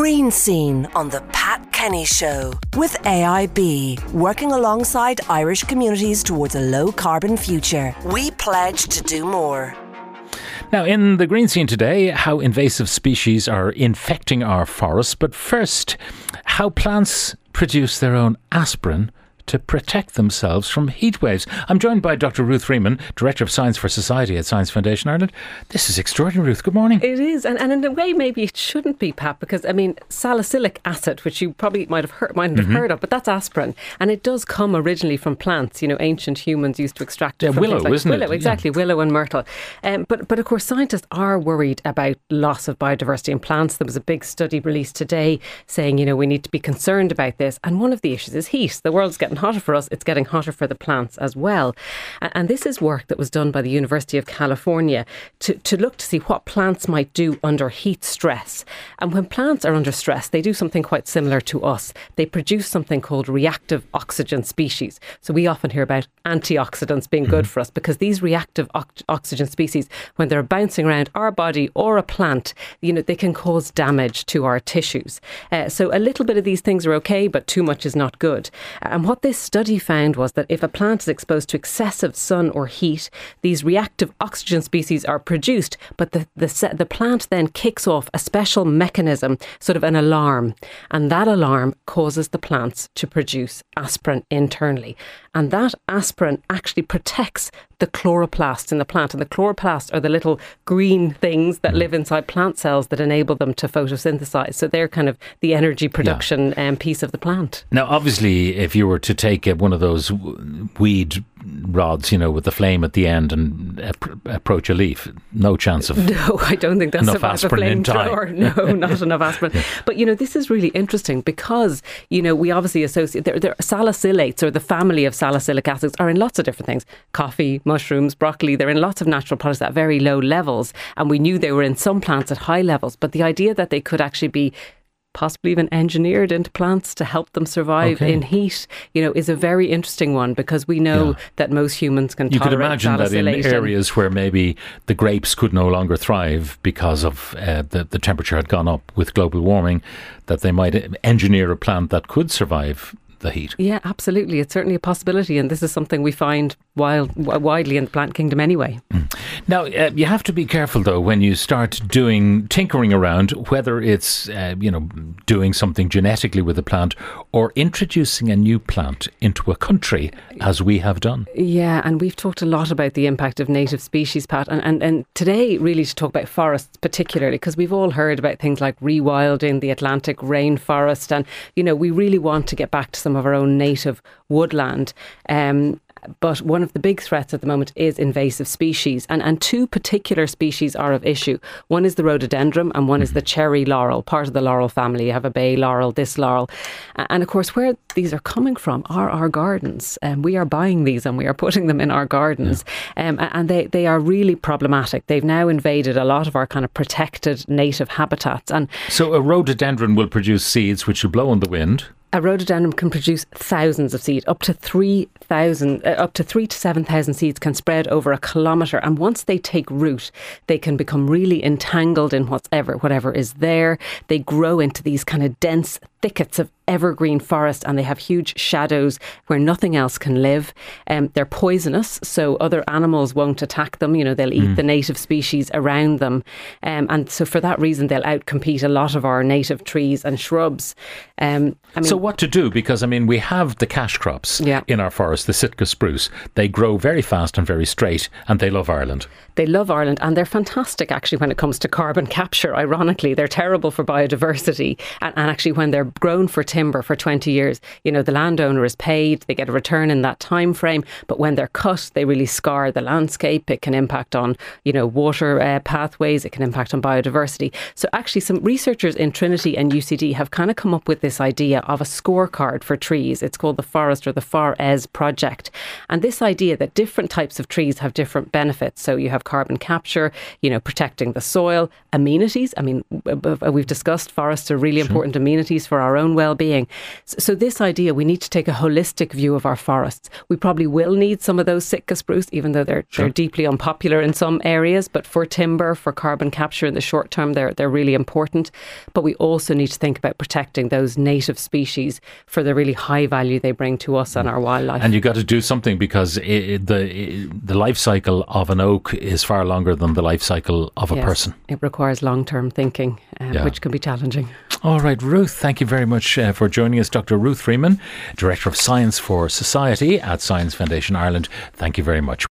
Green Scene on the Pat Kenny Show with AIB, working alongside Irish communities towards a low carbon future. We pledge to do more. Now, in the green scene today, how invasive species are infecting our forests. But first, how plants produce their own aspirin to protect themselves from heat waves. I'm joined by Dr. Ruth Freeman, Director of Science for Society at Science Foundation Ireland. This is extraordinary, Ruth. Good morning. It is, and, and in a way, maybe it shouldn't be, Pat, because I mean, salicylic acid, which you probably might have heard, might have mm-hmm. heard of, but that's aspirin, and it does come originally from plants. You know, ancient humans used to extract it yeah, from willow, like isn't willow, it? exactly, yeah. willow and myrtle. Um, but but of course, scientists are worried about loss of biodiversity in plants. There was a big study released today saying, you know, we need to be concerned about this, and one of the issues is heat. The world's getting hotter for us; it's getting hotter for the plants as well. And this is work that was done by the University of California to, to look to see what plants might do under heat stress. And when plants are under stress, they do something quite similar to us. They produce something called reactive oxygen species. So we often hear about antioxidants being good mm-hmm. for us because these reactive oxygen species, when they're bouncing around our body or a plant, you know, they can cause damage to our tissues. Uh, so a little bit of these things are okay, but too much is not good. And what this study found was that if a plant is exposed to excessive sun or heat, these reactive oxygen species are produced, but the, the, the plant then kicks off a special mechanism, sort of an alarm, and that alarm causes the plants to produce aspirin internally. And that aspirin actually protects the chloroplasts in the plant. And the chloroplasts are the little green things that live inside plant cells that enable them to photosynthesize. So they're kind of the energy production yeah. um, piece of the plant. Now, obviously, if you were to take uh, one of those weed rods, you know, with the flame at the end and ap- approach a leaf. No chance of. No, I don't think that's enough aspirin a flamethrower. No, not enough aspirin. yeah. But you know, this is really interesting because you know we obviously associate there, there salicylates or the family of salicylic acids are in lots of different things: coffee, mushrooms, broccoli. They're in lots of natural products at very low levels, and we knew they were in some plants at high levels. But the idea that they could actually be possibly even engineered into plants to help them survive okay. in heat, you know, is a very interesting one because we know yeah. that most humans can you could imagine that in areas where maybe the grapes could no longer thrive because of uh, the, the temperature had gone up with global warming, that they might engineer a plant that could survive the heat. Yeah, absolutely. It's certainly a possibility, and this is something we find wild, widely in the plant kingdom anyway. Mm. Now, uh, you have to be careful though when you start doing tinkering around, whether it's uh, you know doing something genetically with a plant or introducing a new plant into a country, as we have done. Yeah, and we've talked a lot about the impact of native species, Pat, and and, and today really to talk about forests particularly because we've all heard about things like rewilding the Atlantic rainforest, and you know we really want to get back to some some of our own native woodland. Um, but one of the big threats at the moment is invasive species, and, and two particular species are of issue. One is the rhododendron, and one is the cherry laurel, part of the laurel family. You have a bay laurel, this laurel, and of course, where these are coming from are our gardens, and um, we are buying these and we are putting them in our gardens, yeah. um, and they they are really problematic. They've now invaded a lot of our kind of protected native habitats, and so a rhododendron will produce seeds which will blow in the wind a rhododendron can produce thousands of seeds, up to 3,000, uh, up to 3 to 7,000 seeds can spread over a kilometre. And once they take root, they can become really entangled in whatever, whatever is there. They grow into these kind of dense thickets of evergreen forest and they have huge shadows where nothing else can live. Um, they're poisonous, so other animals won't attack them. You know, they'll eat mm. the native species around them. Um, and so for that reason, they'll outcompete a lot of our native trees and shrubs. Um, I mean, so what to do? Because, I mean, we have the cash crops yeah. in our forest, the Sitka spruce. They grow very fast and very straight and they love Ireland. They love Ireland and they're fantastic actually when it comes to carbon capture, ironically. They're terrible for biodiversity. And, and actually, when they're grown for timber for 20 years, you know, the landowner is paid, they get a return in that time frame. But when they're cut, they really scar the landscape. It can impact on, you know, water uh, pathways, it can impact on biodiversity. So actually, some researchers in Trinity and UCD have kind of come up with this idea of a scorecard for trees. It's called the Forest or the FAR-ES project. And this idea that different types of trees have different benefits. So you have carbon capture, you know, protecting the soil, amenities. I mean, we've discussed forests are really sure. important amenities for for our own well-being. So, so this idea, we need to take a holistic view of our forests. We probably will need some of those Sitka spruce, even though they're sure. they're deeply unpopular in some areas. But for timber, for carbon capture in the short term, they're they're really important. But we also need to think about protecting those native species for the really high value they bring to us and our wildlife. And you've got to do something because it, the it, the life cycle of an oak is far longer than the life cycle of a yes, person. It requires long term thinking, uh, yeah. which can be challenging. All right, Ruth, thank you very much uh, for joining us. Dr. Ruth Freeman, Director of Science for Society at Science Foundation Ireland. Thank you very much.